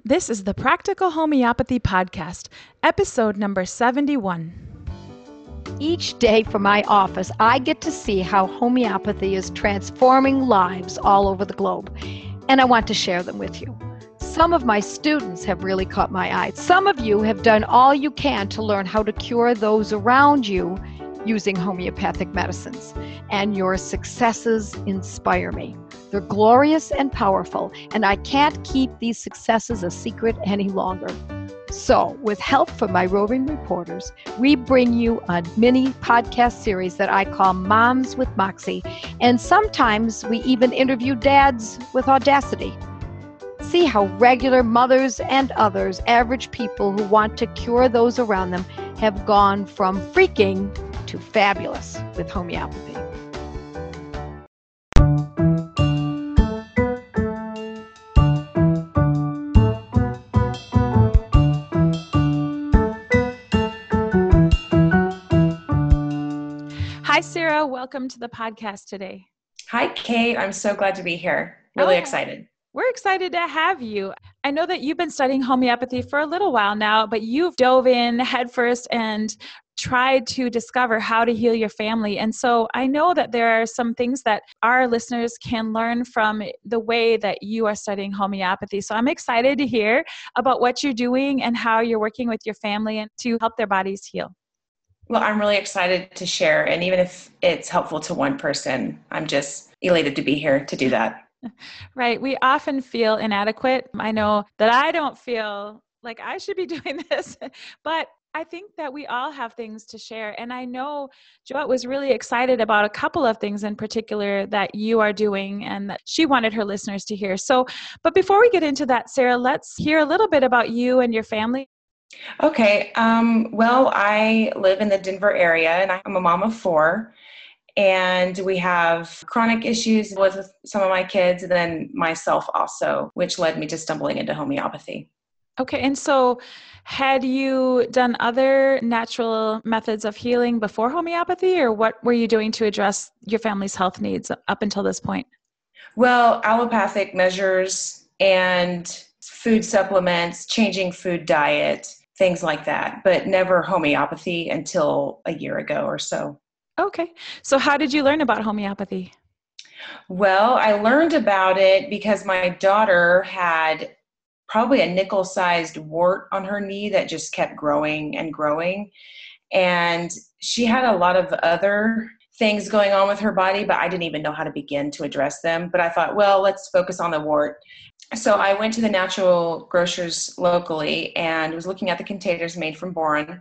This is the Practical Homeopathy Podcast, episode number 71. Each day from my office, I get to see how homeopathy is transforming lives all over the globe, and I want to share them with you. Some of my students have really caught my eye. Some of you have done all you can to learn how to cure those around you using homeopathic medicines, and your successes inspire me. They're glorious and powerful, and I can't keep these successes a secret any longer. So, with help from my roving reporters, we bring you a mini podcast series that I call Moms with Moxie, and sometimes we even interview dads with audacity. See how regular mothers and others, average people who want to cure those around them, have gone from freaking to fabulous with homeopathy. Hi, Sarah. Welcome to the podcast today. Hi, Kate. I'm so glad to be here. Really Oh. excited. We're excited to have you. I know that you've been studying homeopathy for a little while now, but you've dove in headfirst and tried to discover how to heal your family. And so I know that there are some things that our listeners can learn from the way that you are studying homeopathy. So I'm excited to hear about what you're doing and how you're working with your family and to help their bodies heal. Well, I'm really excited to share. And even if it's helpful to one person, I'm just elated to be here to do that. Right. We often feel inadequate. I know that I don't feel like I should be doing this, but I think that we all have things to share. And I know Joette was really excited about a couple of things in particular that you are doing and that she wanted her listeners to hear. So, but before we get into that, Sarah, let's hear a little bit about you and your family. Okay. Um, well, I live in the Denver area and I'm a mom of four. And we have chronic issues with some of my kids, and then myself also, which led me to stumbling into homeopathy. Okay. And so, had you done other natural methods of healing before homeopathy, or what were you doing to address your family's health needs up until this point? Well, allopathic measures and food supplements, changing food diet, things like that, but never homeopathy until a year ago or so. Okay. So, how did you learn about homeopathy? Well, I learned about it because my daughter had probably a nickel sized wart on her knee that just kept growing and growing. And she had a lot of other things going on with her body, but I didn't even know how to begin to address them. But I thought, well, let's focus on the wart. So I went to the natural grocers locally and was looking at the containers made from Boiron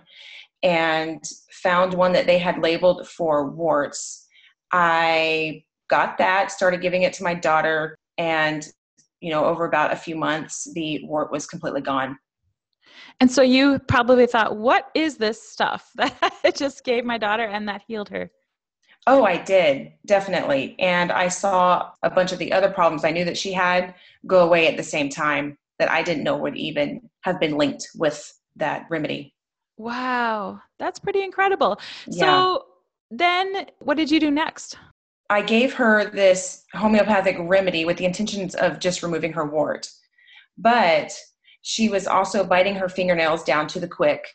and found one that they had labeled for warts. I got that, started giving it to my daughter, and you know, over about a few months, the wart was completely gone. And so, you probably thought, what is this stuff that I just gave my daughter and that healed her? Oh, I did, definitely. And I saw a bunch of the other problems I knew that she had go away at the same time that I didn't know would even have been linked with that remedy. Wow, that's pretty incredible. Yeah. So, then what did you do next? I gave her this homeopathic remedy with the intentions of just removing her wart. But she was also biting her fingernails down to the quick.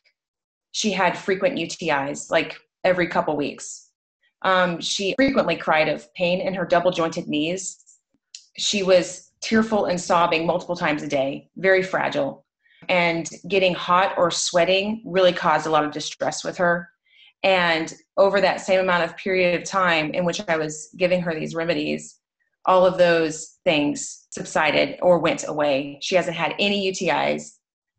She had frequent UTIs, like every couple weeks. Um, she frequently cried of pain in her double jointed knees. She was tearful and sobbing multiple times a day, very fragile. And getting hot or sweating really caused a lot of distress with her. And over that same amount of period of time in which I was giving her these remedies, all of those things subsided or went away. She hasn't had any UTIs,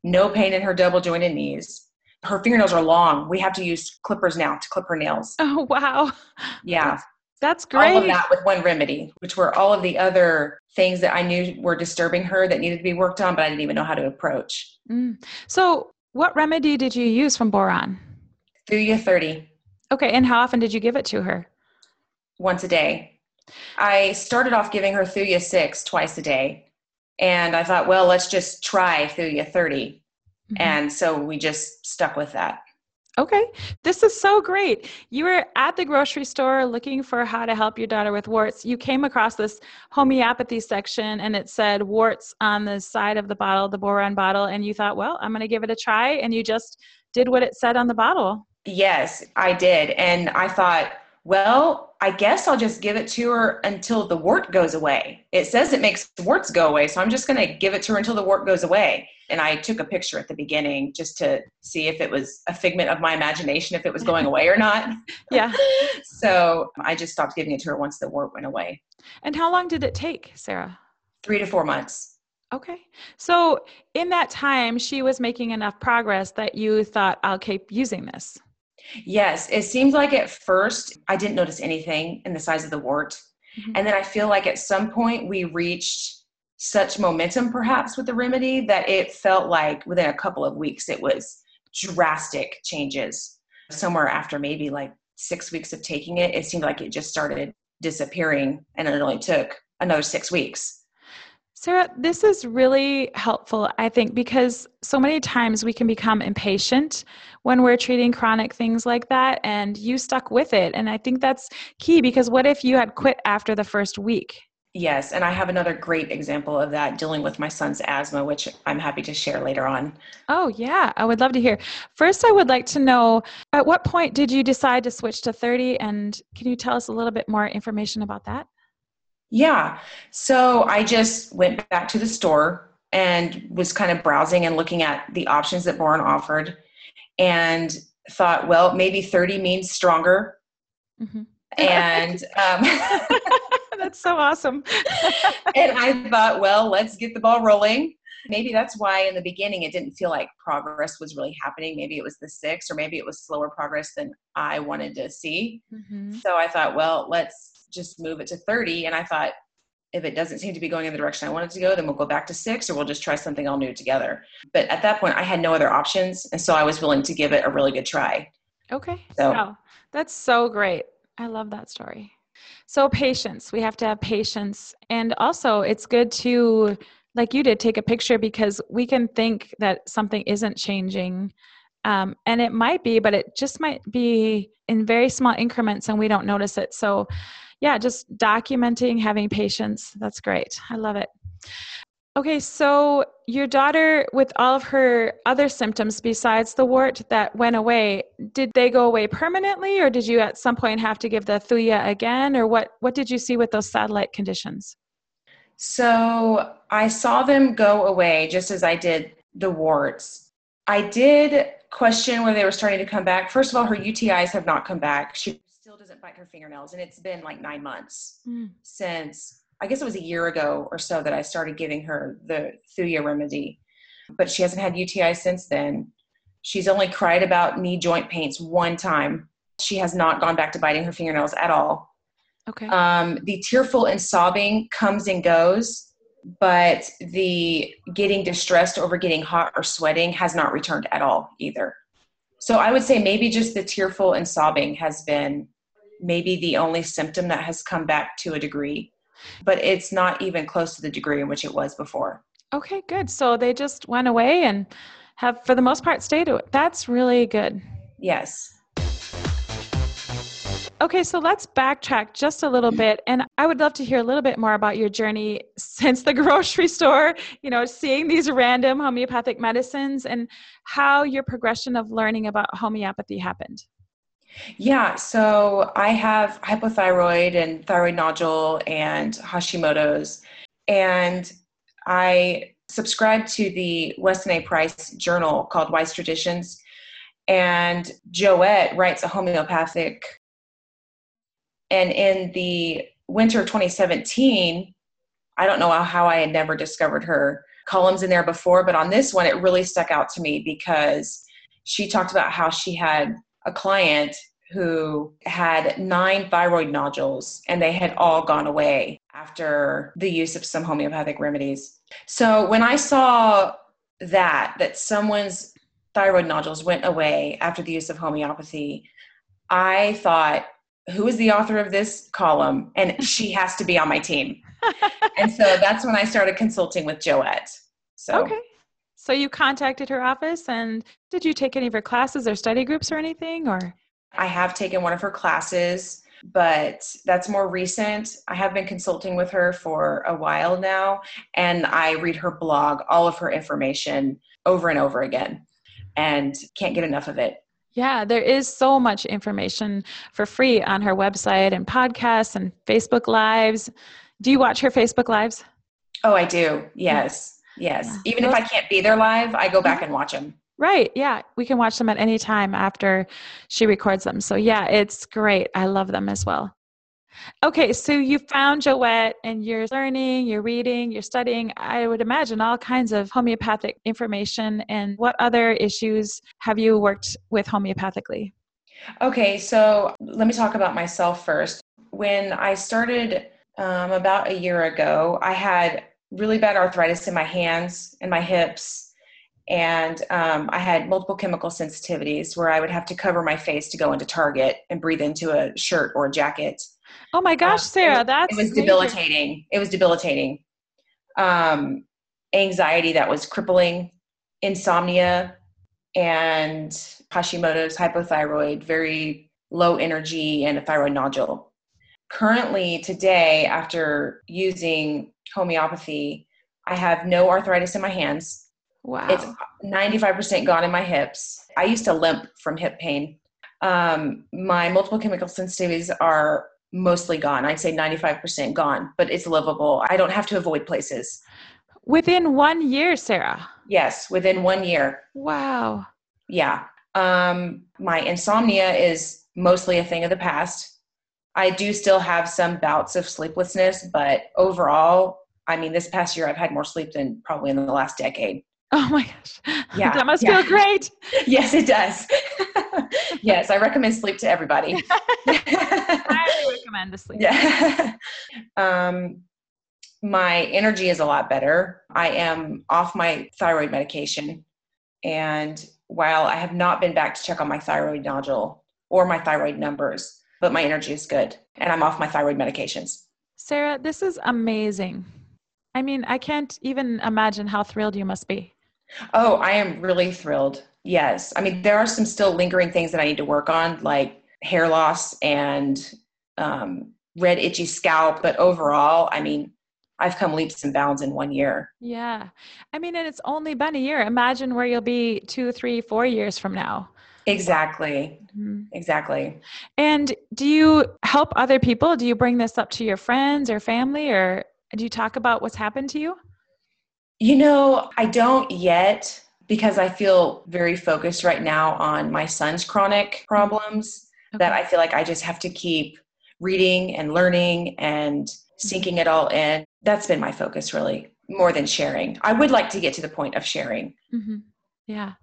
no pain in her double jointed knees. Her fingernails are long. We have to use clippers now to clip her nails. Oh, wow. Yeah. That's great. All of that with one remedy, which were all of the other things that I knew were disturbing her that needed to be worked on, but I didn't even know how to approach. Mm. So, what remedy did you use from Boiron? Thuya 30 Okay, and how often did you give it to her? once a day. I started off giving her Thuya 6 twice a day. And I thought, well, let's just try Thuya 30. Mhm. And so we just stuck with that. Okay, this is so great. You were at the grocery store looking for how to help your daughter with warts. You came across this homeopathy section and it said warts on the side of the bottle, the Boiron bottle, and you thought, well, I'm going to give it a try. And you just did what it said on the bottle. Yes, I did. And I thought, well, I guess I'll just give it to her until the wart goes away. It says it makes warts go away, so I'm just going to give it to her until the wart goes away. And I took a picture at the beginning just to see if it was a figment of my imagination, if it was going away or not. Yeah. so I just stopped giving it to her once the wart went away. And how long did it take, Sarah? Three to four months. Okay. So in that time, she was making enough progress that you thought, I'll keep using this. Yes, it seems like at first I didn't notice anything in the size of the wart. Mm-hmm. And then I feel like at some point we reached such momentum perhaps with the remedy that it felt like within a couple of weeks it was drastic changes. Somewhere after maybe like six weeks of taking it, it seemed like it just started disappearing and it only took another six weeks. Sarah, this is really helpful, I think, because so many times we can become impatient when we're treating chronic things like that, and you stuck with it. And I think that's key because what if you had quit after the first week? Yes, and I have another great example of that dealing with my son's asthma, which I'm happy to share later on. Oh, yeah, I would love to hear. First, I would like to know at what point did you decide to switch to 30? And can you tell us a little bit more information about that? Yeah. So I just went back to the store and was kind of browsing and looking at the options that Boiron offered and thought, well, maybe 30 means stronger. Mm-hmm. And um, that's so awesome. and I thought, well, let's get the ball rolling. Maybe that's why in the beginning it didn't feel like progress was really happening. Maybe it was the six, or maybe it was slower progress than I wanted to see. Mm-hmm. So I thought, well, let's just move it to 30. And I thought, if it doesn't seem to be going in the direction I wanted to go, then we'll go back to six or we'll just try something all new together. But at that point, I had no other options. And so I was willing to give it a really good try. Okay. So wow. that's so great. I love that story. So, patience, we have to have patience. And also, it's good to, like you did, take a picture because we can think that something isn't changing um, and it might be, but it just might be in very small increments and we don't notice it. So, yeah, just documenting, having patience. That's great. I love it. Okay, so your daughter, with all of her other symptoms besides the wart that went away, did they go away permanently, or did you at some point have to give the thuya again, or what? What did you see with those satellite conditions? So I saw them go away just as I did the warts. I did question whether they were starting to come back. First of all, her UTIs have not come back. She still doesn't bite her fingernails, and it's been like nine months mm. since I guess it was a year ago or so that I started giving her the Thuya remedy. But she hasn't had UTIs since then. She's only cried about knee joint pains one time. She has not gone back to biting her fingernails at all. Okay. Um, the tearful and sobbing comes and goes but the getting distressed over getting hot or sweating has not returned at all either. So I would say maybe just the tearful and sobbing has been maybe the only symptom that has come back to a degree, but it's not even close to the degree in which it was before. Okay, good. So they just went away and have, for the most part, stayed. That's really good. Yes. Okay, so let's backtrack just a little bit. And I would love to hear a little bit more about your journey since the grocery store, you know, seeing these random homeopathic medicines and how your progression of learning about homeopathy happened. Yeah, so I have hypothyroid and thyroid nodule and Hashimoto's. And I subscribe to the Weston A. Price journal called Wise Traditions. And Joette writes a homeopathic and in the winter of 2017, I don't know how I had never discovered her columns in there before, but on this one, it really stuck out to me because she talked about how she had a client who had nine thyroid nodules and they had all gone away after the use of some homeopathic remedies. So when I saw that, that someone's thyroid nodules went away after the use of homeopathy, I thought, who is the author of this column? And she has to be on my team. and so that's when I started consulting with Joette. So okay. So you contacted her office and did you take any of her classes or study groups or anything or I have taken one of her classes, but that's more recent. I have been consulting with her for a while now and I read her blog, all of her information over and over again and can't get enough of it. Yeah, there is so much information for free on her website and podcasts and Facebook Lives. Do you watch her Facebook Lives? Oh, I do. Yes. Yes. Yeah. Even Those- if I can't be there live, I go back mm-hmm. and watch them. Right. Yeah. We can watch them at any time after she records them. So, yeah, it's great. I love them as well. Okay, so you found Joette and you're learning, you're reading, you're studying, I would imagine all kinds of homeopathic information. And what other issues have you worked with homeopathically? Okay, so let me talk about myself first. When I started um, about a year ago, I had really bad arthritis in my hands and my hips. And um, I had multiple chemical sensitivities where I would have to cover my face to go into Target and breathe into a shirt or a jacket. Oh my gosh, um, Sarah, that's it was major. debilitating. It was debilitating. Um, anxiety that was crippling, insomnia, and Hashimoto's hypothyroid, very low energy, and a thyroid nodule. Currently, today, after using homeopathy, I have no arthritis in my hands. Wow. It's 95% gone in my hips. I used to limp from hip pain. Um, my multiple chemical sensitivities are mostly gone. I'd say 95% gone, but it's livable. I don't have to avoid places. Within one year, Sarah? Yes, within one year. Wow. Yeah. Um, my insomnia is mostly a thing of the past. I do still have some bouts of sleeplessness, but overall, I mean, this past year I've had more sleep than probably in the last decade. Oh my gosh. Yeah. That must yeah. feel great. yes, it does. Yes, I recommend sleep to everybody. I highly recommend the sleep. Yeah. um, my energy is a lot better. I am off my thyroid medication. And while I have not been back to check on my thyroid nodule or my thyroid numbers, but my energy is good and I'm off my thyroid medications. Sarah, this is amazing. I mean, I can't even imagine how thrilled you must be. Oh, I am really thrilled. Yes. I mean, there are some still lingering things that I need to work on, like hair loss and um, red, itchy scalp. But overall, I mean, I've come leaps and bounds in one year. Yeah. I mean, and it's only been a year. Imagine where you'll be two, three, four years from now. Exactly. Mm-hmm. Exactly. And do you help other people? Do you bring this up to your friends or family, or do you talk about what's happened to you? You know, I don't yet because I feel very focused right now on my son's chronic problems okay. that I feel like I just have to keep reading and learning and sinking it all in. That's been my focus really more than sharing. I would like to get to the point of sharing. Mm-hmm. Yeah.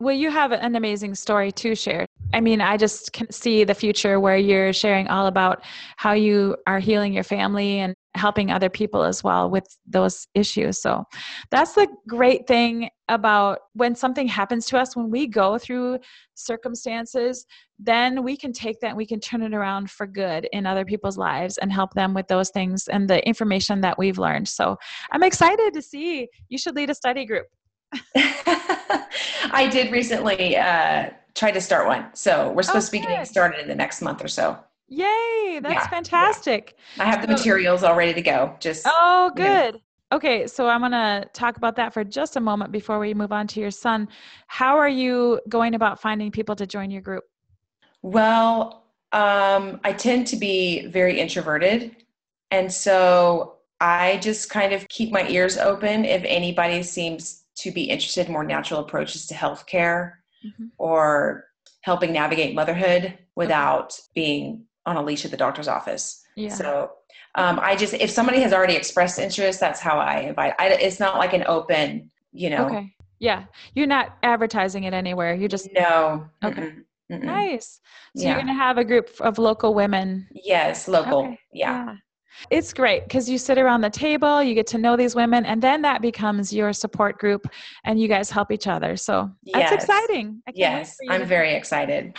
Well, you have an amazing story to share. I mean, I just can see the future where you're sharing all about how you are healing your family and helping other people as well with those issues. So that's the great thing about when something happens to us, when we go through circumstances, then we can take that and we can turn it around for good in other people's lives and help them with those things and the information that we've learned. So I'm excited to see you should lead a study group. I did recently uh, try to start one. So we're supposed oh, to be getting started in the next month or so. Yay, that's yeah, fantastic. Yeah. I have the materials all ready to go. Just Oh, good. You know. Okay, so I'm going to talk about that for just a moment before we move on to your son. How are you going about finding people to join your group? Well, um, I tend to be very introverted. And so I just kind of keep my ears open if anybody seems to be interested in more natural approaches to healthcare mm-hmm. or helping navigate motherhood without okay. being on a leash at the doctor's office. Yeah. So um, I just, if somebody has already expressed interest, that's how I invite. I, it's not like an open, you know. Okay. Yeah. You're not advertising it anywhere. You just. No. Okay. Mm-mm. Mm-mm. Nice. So yeah. you're going to have a group of local women. Yes, local. Okay. Yeah. yeah. It's great because you sit around the table, you get to know these women, and then that becomes your support group and you guys help each other. So that's yes. exciting. Yes, I'm very excited.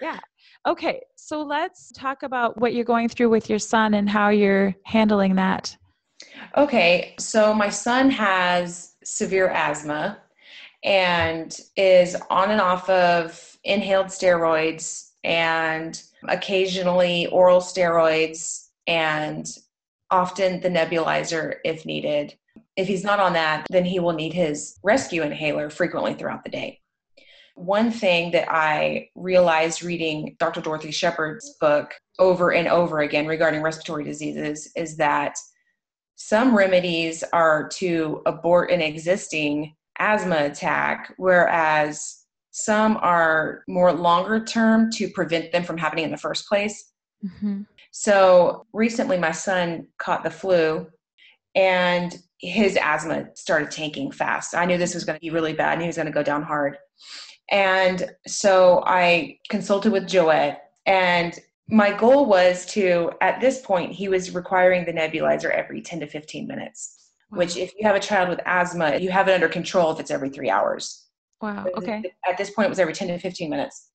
Yeah. Okay, so let's talk about what you're going through with your son and how you're handling that. Okay, so my son has severe asthma, and is on and off of inhaled steroids and occasionally oral steroids and often the nebulizer if needed. If he's not on that, then he will need his rescue inhaler frequently throughout the day. One thing that I realized reading Dr. Dorothy Shepherd's book over and over again regarding respiratory diseases is that some remedies are to abort an existing asthma attack, whereas some are more longer term to prevent them from happening in the first place. Mm-hmm. So recently, my son caught the flu and his asthma started tanking fast. I knew this was going to be really bad and he was going to go down hard. And so I consulted with Joette, and my goal was to, at this point, he was requiring the nebulizer every 10 to 15 minutes, wow. which, if you have a child with asthma, you have it under control if it's every three hours. Wow. Okay. At this point, it was every 10 to 15 minutes.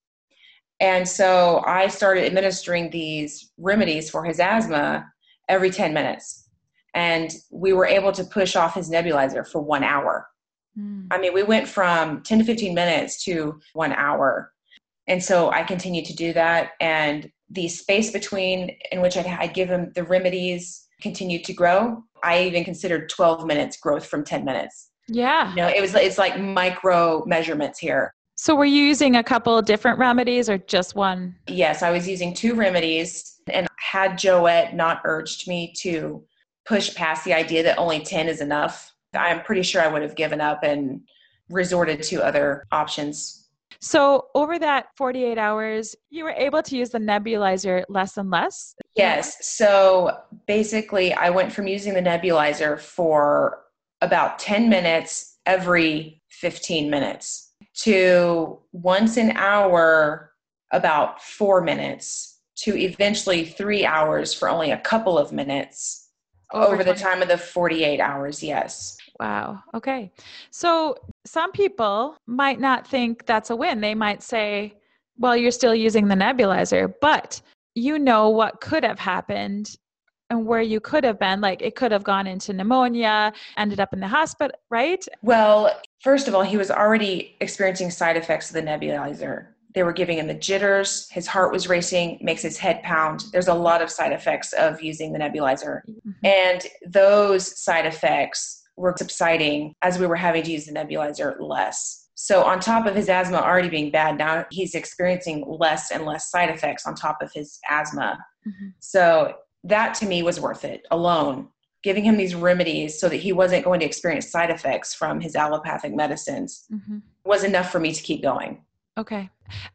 And so I started administering these remedies for his asthma every 10 minutes. And we were able to push off his nebulizer for one hour. Mm. I mean, we went from 10 to 15 minutes to one hour. And so I continued to do that. And the space between in which I'd, I'd give him the remedies continued to grow. I even considered 12 minutes growth from 10 minutes. Yeah. You know, it was it's like micro measurements here. So were you using a couple different remedies or just one? Yes, I was using two remedies and had Joette not urged me to push past the idea that only 10 is enough, I'm pretty sure I would have given up and resorted to other options. So, over that 48 hours, you were able to use the nebulizer less and less? Yes. So, basically, I went from using the nebulizer for about 10 minutes every 15 minutes to once an hour, about four minutes, to eventually three hours for only a couple of minutes over, over the time of the 48 hours. Yes. Wow. Okay. So some people might not think that's a win. They might say, well, you're still using the nebulizer, but you know what could have happened and where you could have been. Like it could have gone into pneumonia, ended up in the hospital, right? Well, first of all, he was already experiencing side effects of the nebulizer. They were giving him the jitters, his heart was racing, makes his head pound. There's a lot of side effects of using the nebulizer. Mm-hmm. And those side effects were subsiding as we were having to use the nebulizer less. So, on top of his asthma already being bad, now he's experiencing less and less side effects on top of his asthma. Mm-hmm. So, that to me was worth it alone. Giving him these remedies so that he wasn't going to experience side effects from his allopathic medicines mm-hmm. was enough for me to keep going. Okay.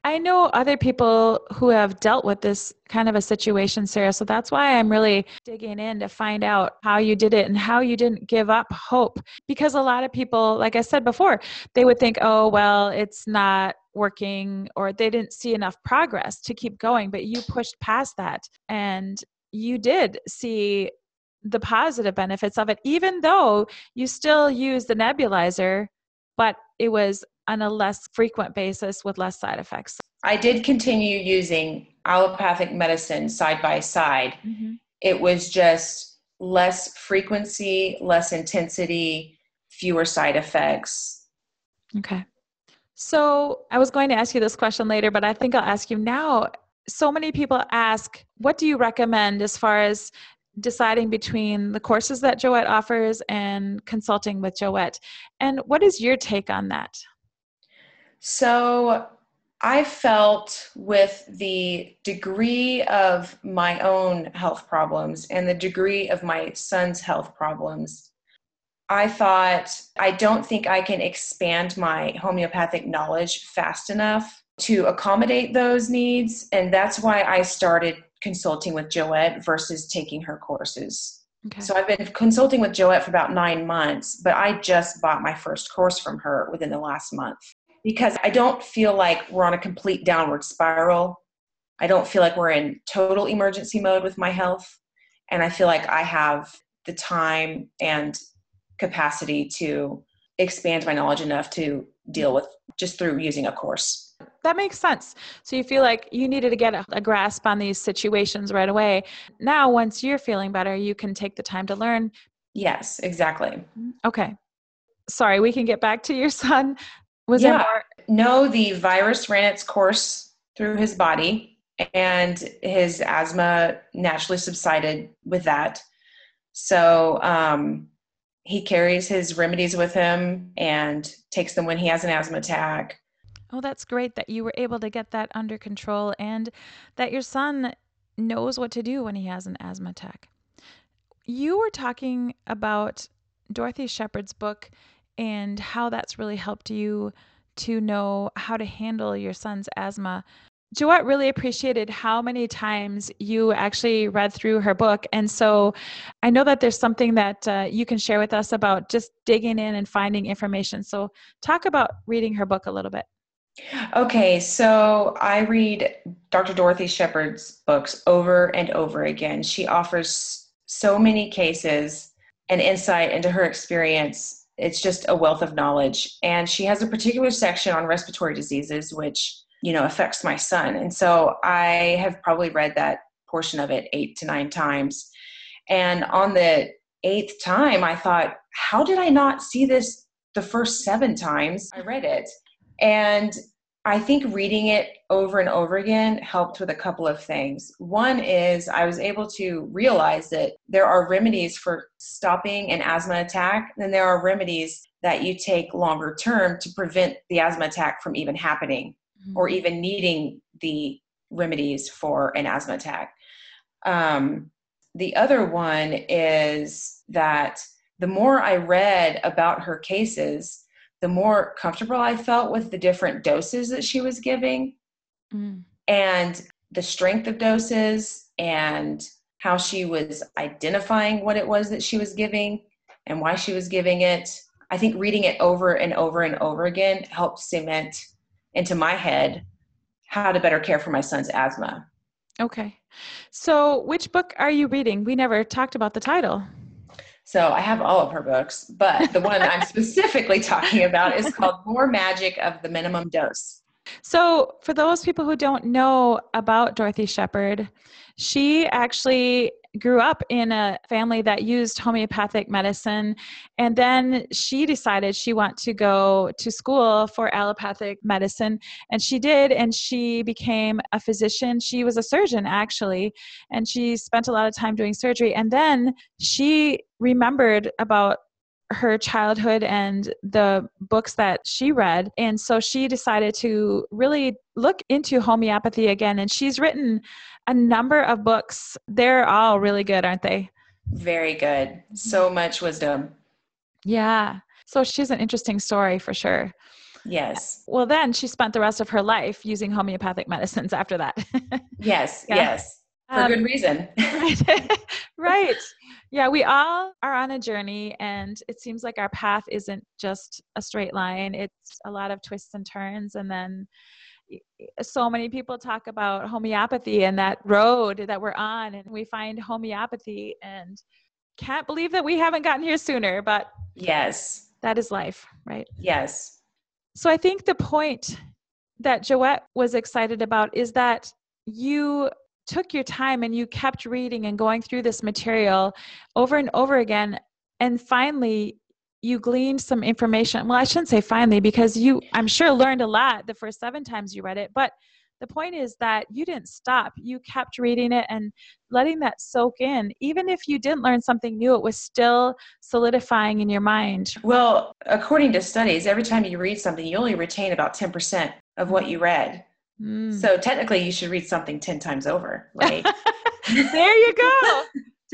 I know other people who have dealt with this kind of a situation, Sarah. So that's why I'm really digging in to find out how you did it and how you didn't give up hope. Because a lot of people, like I said before, they would think, oh, well, it's not working or they didn't see enough progress to keep going. But you pushed past that and you did see the positive benefits of it, even though you still use the nebulizer, but it was on a less frequent basis with less side effects. I did continue using allopathic medicine side by side. Mm-hmm. It was just less frequency, less intensity, fewer side effects. Okay. So I was going to ask you this question later, but I think I'll ask you now. So many people ask, what do you recommend as far as deciding between the courses that Joette offers and consulting with Joette? And what is your take on that? So I felt with the degree of my own health problems and the degree of my son's health problems, I thought, I don't think I can expand my homeopathic knowledge fast enough to accommodate those needs. And that's why I started consulting with Joette versus taking her courses. Okay. So I've been consulting with Joette for about nine months, but I just bought my first course from her within the last month because I don't feel like we're on a complete downward spiral. I don't feel like we're in total emergency mode with my health. And I feel like I have the time and capacity to expand my knowledge enough to deal with just through using a course. That makes sense. So you feel like you needed to get a, a, grasp on these situations right away. Now, once you're feeling better, you can take the time to learn. Yes, exactly. Mm-hmm. Okay. Sorry, we can get back to your son Was Yeah. there? No, the virus ran its course through his body, and his asthma naturally subsided with that. So um, he carries his remedies with him and takes them when he has an asthma attack. Oh, that's great that you were able to get that under control and that your son knows what to do when he has an asthma attack. You were talking about Dorothy Shepherd's book and how that's really helped you to know how to handle your son's asthma. Joette really appreciated how many times you actually read through her book. And so I know that there's something that uh, you can share with us about just digging in and finding information. So, talk about reading her book a little bit. Okay, so I read Dr. Dorothy Shepherd's books over and over again. She offers so many cases and insight into her experience. It's just a wealth of knowledge. And she has a particular section on respiratory diseases, which, you know, affects my son. And so I have probably read that portion of it eight to nine times. And on the eighth time, I thought, how did I not see this the first seven times I read it? And I think reading it over and over again helped with a couple of things. One is I was able to realize that there are remedies for stopping an asthma attack, and there are remedies that you take longer term to prevent the asthma attack from even happening or even needing the remedies for an asthma attack. Um, the other one is that the more I read about her cases, the more comfortable I felt with the different doses that she was giving Mm. and the strength of doses and how she was identifying what it was that she was giving and why she was giving it. I think reading it over and over and over again helped cement into my head how to better care for my son's asthma. Okay. So, which book are you reading? We never talked about the title. So I have all of her books, but the one I'm specifically talking about is called More Magic of the Minimum Dose. So, for those people who don't know about Dorothy Shepherd, she actually grew up in a family that used homeopathic medicine and then she decided she wanted to go to school for allopathic medicine and she did and she became a physician. She was a surgeon actually and she spent a lot of time doing surgery and then she remembered about her childhood and the books that she read. And so she decided to really look into homeopathy again. And she's written a number of books. They're all really good, aren't they? Very good. So much wisdom. Yeah. So she's an interesting story for sure. Yes. Well, then she spent the rest of her life using homeopathic medicines after that. Yes. Yeah. Yes. For Um, good reason. right. right. Yeah, we all are on a journey, and it seems like our path isn't just a straight line. It's a lot of twists and turns. And then so many people talk about homeopathy and that road that we're on, and we find homeopathy and can't believe that we haven't gotten here sooner, but yes. that is life, right? Yes. So I think the point that Joette was excited about is that you took your time and you kept reading and going through this material over and over again. And finally, you gleaned some information. Well, I shouldn't say finally, because you, I'm sure, learned a lot the first seven times you read it. But the point is that you didn't stop. You kept reading it and letting that soak in. Even if you didn't learn something new, it was still solidifying in your mind. Well, according to studies, every time you read something, you only retain about 10% of what you read. Mm. So technically, you should read something 10 times over, right? there you go.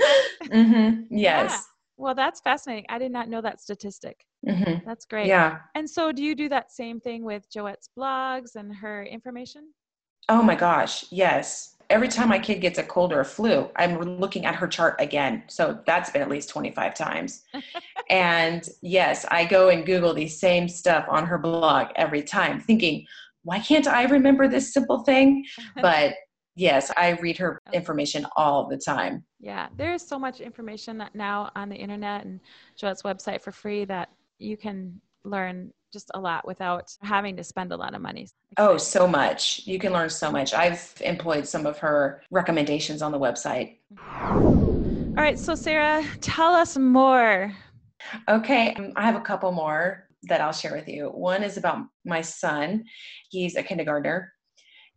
mm-hmm. Yes. Well, that's fascinating. I did not know that statistic. Mm-hmm. That's great. Yeah. And so, do you do that same thing with Joette's blogs and her information? Oh my gosh. Yes. Every time my kid gets a cold or a flu, I'm looking at her chart again. So that's been at least 25 times. and yes, I go and Google the same stuff on her blog every time, thinking, why can't I remember this simple thing? But yes, I read her information all the time. Yeah, there is so much information that now on the internet and Joette's website for free that you can learn just a lot without having to spend a lot of money. Oh, so much. You can learn so much. I've employed some of her recommendations on the website. All right, so Sarah, tell us more. Okay, I have a couple more. That I'll share with you. One is about my son. He's a kindergartner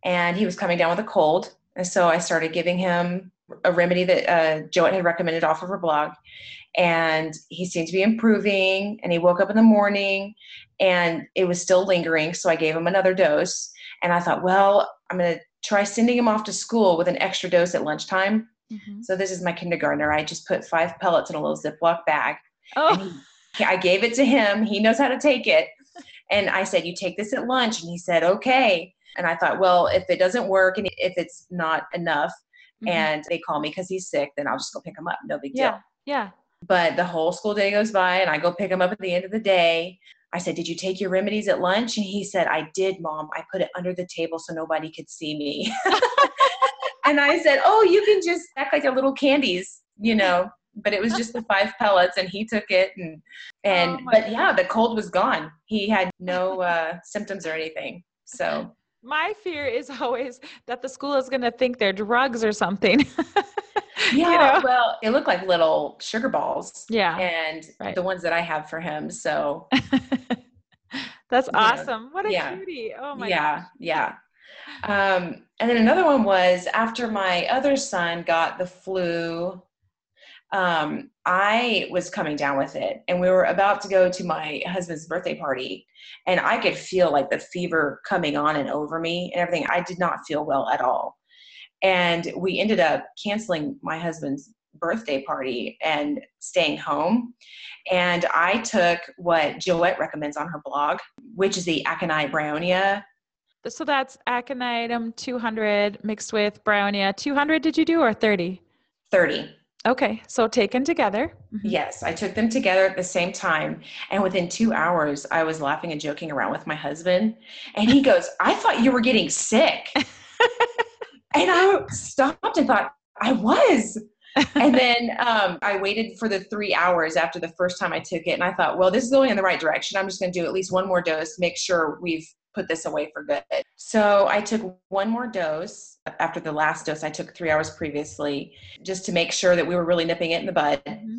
and he was coming down with a cold. And so I started giving him a remedy that uh, Joette had recommended off of her blog. And he seemed to be improving. And he woke up in the morning and it was still lingering. So I gave him another dose. And I thought, well, I'm going to try sending him off to school with an extra dose at lunchtime. Mm-hmm. So this is my kindergartner. I just put five pellets in a little Ziploc bag. Oh. I gave it to him. He knows how to take it. And I said, You take this at lunch. And he said, Okay. And I thought, Well, if it doesn't work and if it's not enough mm-hmm. and they call me because he's sick, then I'll just go pick him up. No big yeah. deal. Yeah. But the whole school day goes by and I go pick him up at the end of the day. I said, Did you take your remedies at lunch? And he said, I did, mom. I put it under the table so nobody could see me. and I said, Oh, you can just act like a little candies, you know. But it was just the five pellets and he took it and and oh but yeah, the cold was gone. He had no uh, symptoms or anything. So my fear is always that the school is going to think they're drugs or something. yeah, you know? well, they look like little sugar balls. Yeah. And right. the ones that I have for him. So that's awesome. What a yeah. cutie. Oh my god. Yeah, gosh. yeah. Um, and then another one was after my other son got the flu, um, I was coming down with it, and we were about to go to my husband's birthday party, and I could feel like the fever coming on and over me and everything. I did not feel well at all. And we ended up canceling my husband's birthday party and staying home. And I took what Joette recommends on her blog, which is the aconite bryonia so that's aconitum 200 mixed with bryonia 200 did you do or 30 30 okay so taken together mm-hmm. yes i took them together at the same time and within two hours i was laughing and joking around with my husband and he goes i thought you were getting sick and i stopped and thought i was and then um, I waited for the three hours after the first time I took it, and I thought, well, this is going in the right direction. I'm just going to do at least one more dose, make sure we've put this away for good. So I took one more dose after the last dose I took three hours previously, just to make sure that we were really nipping it in the bud. Mm-hmm.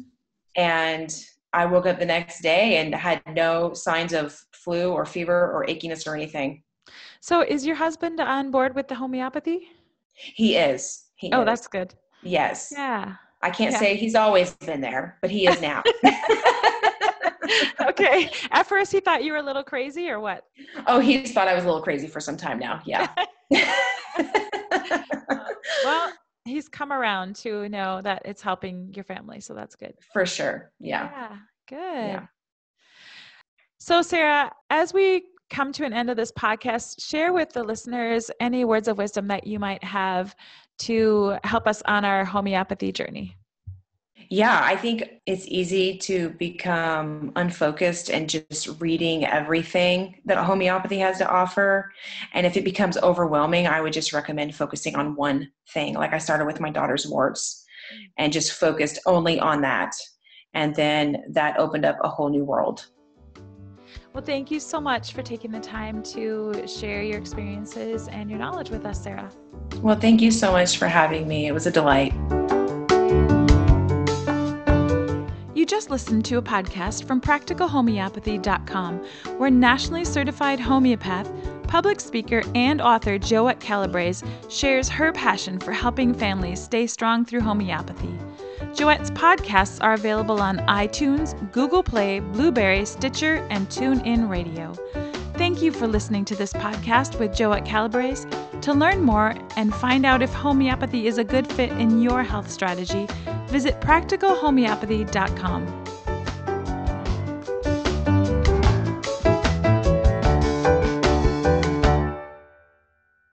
And I woke up the next day and had no signs of flu or fever or achiness or anything. So is your husband on board with the homeopathy? He is. He oh, is. that's good. Yes. Yeah. I can't yeah. say he's always been there, but he is now. okay. At first, he thought you were a little crazy, or what? Oh, he thought I was a little crazy for some time now. Yeah. Uh, well, he's come around to know that it's helping your family, so that's good. For sure. Yeah. Yeah. Good. Yeah. So, Sarah, as we come to an end of this podcast, share with the listeners any words of wisdom that you might have to help us on our homeopathy journey. Yeah, I think it's easy to become unfocused and just reading everything that homeopathy has to offer. And if it becomes overwhelming, I would just recommend focusing on one thing. Like I started with my daughter's warts and just focused only on that. And then that opened up a whole new world. Well, thank you so much for taking the time to share your experiences and your knowledge with us, Sarah. Well, thank you so much for having me. It was a delight. You just listened to a podcast from practicalhomeopathy.com, where nationally certified homeopath, public speaker, and author Joette Calabrese shares her passion for helping families stay strong through homeopathy. Joette's podcasts are available on iTunes, Google Play, Blubrry, Stitcher, and TuneIn Radio. Thank you for listening to this podcast with Joette Calabrese. To learn more and find out if homeopathy is a good fit in your health strategy, visit practicalhomeopathy.com.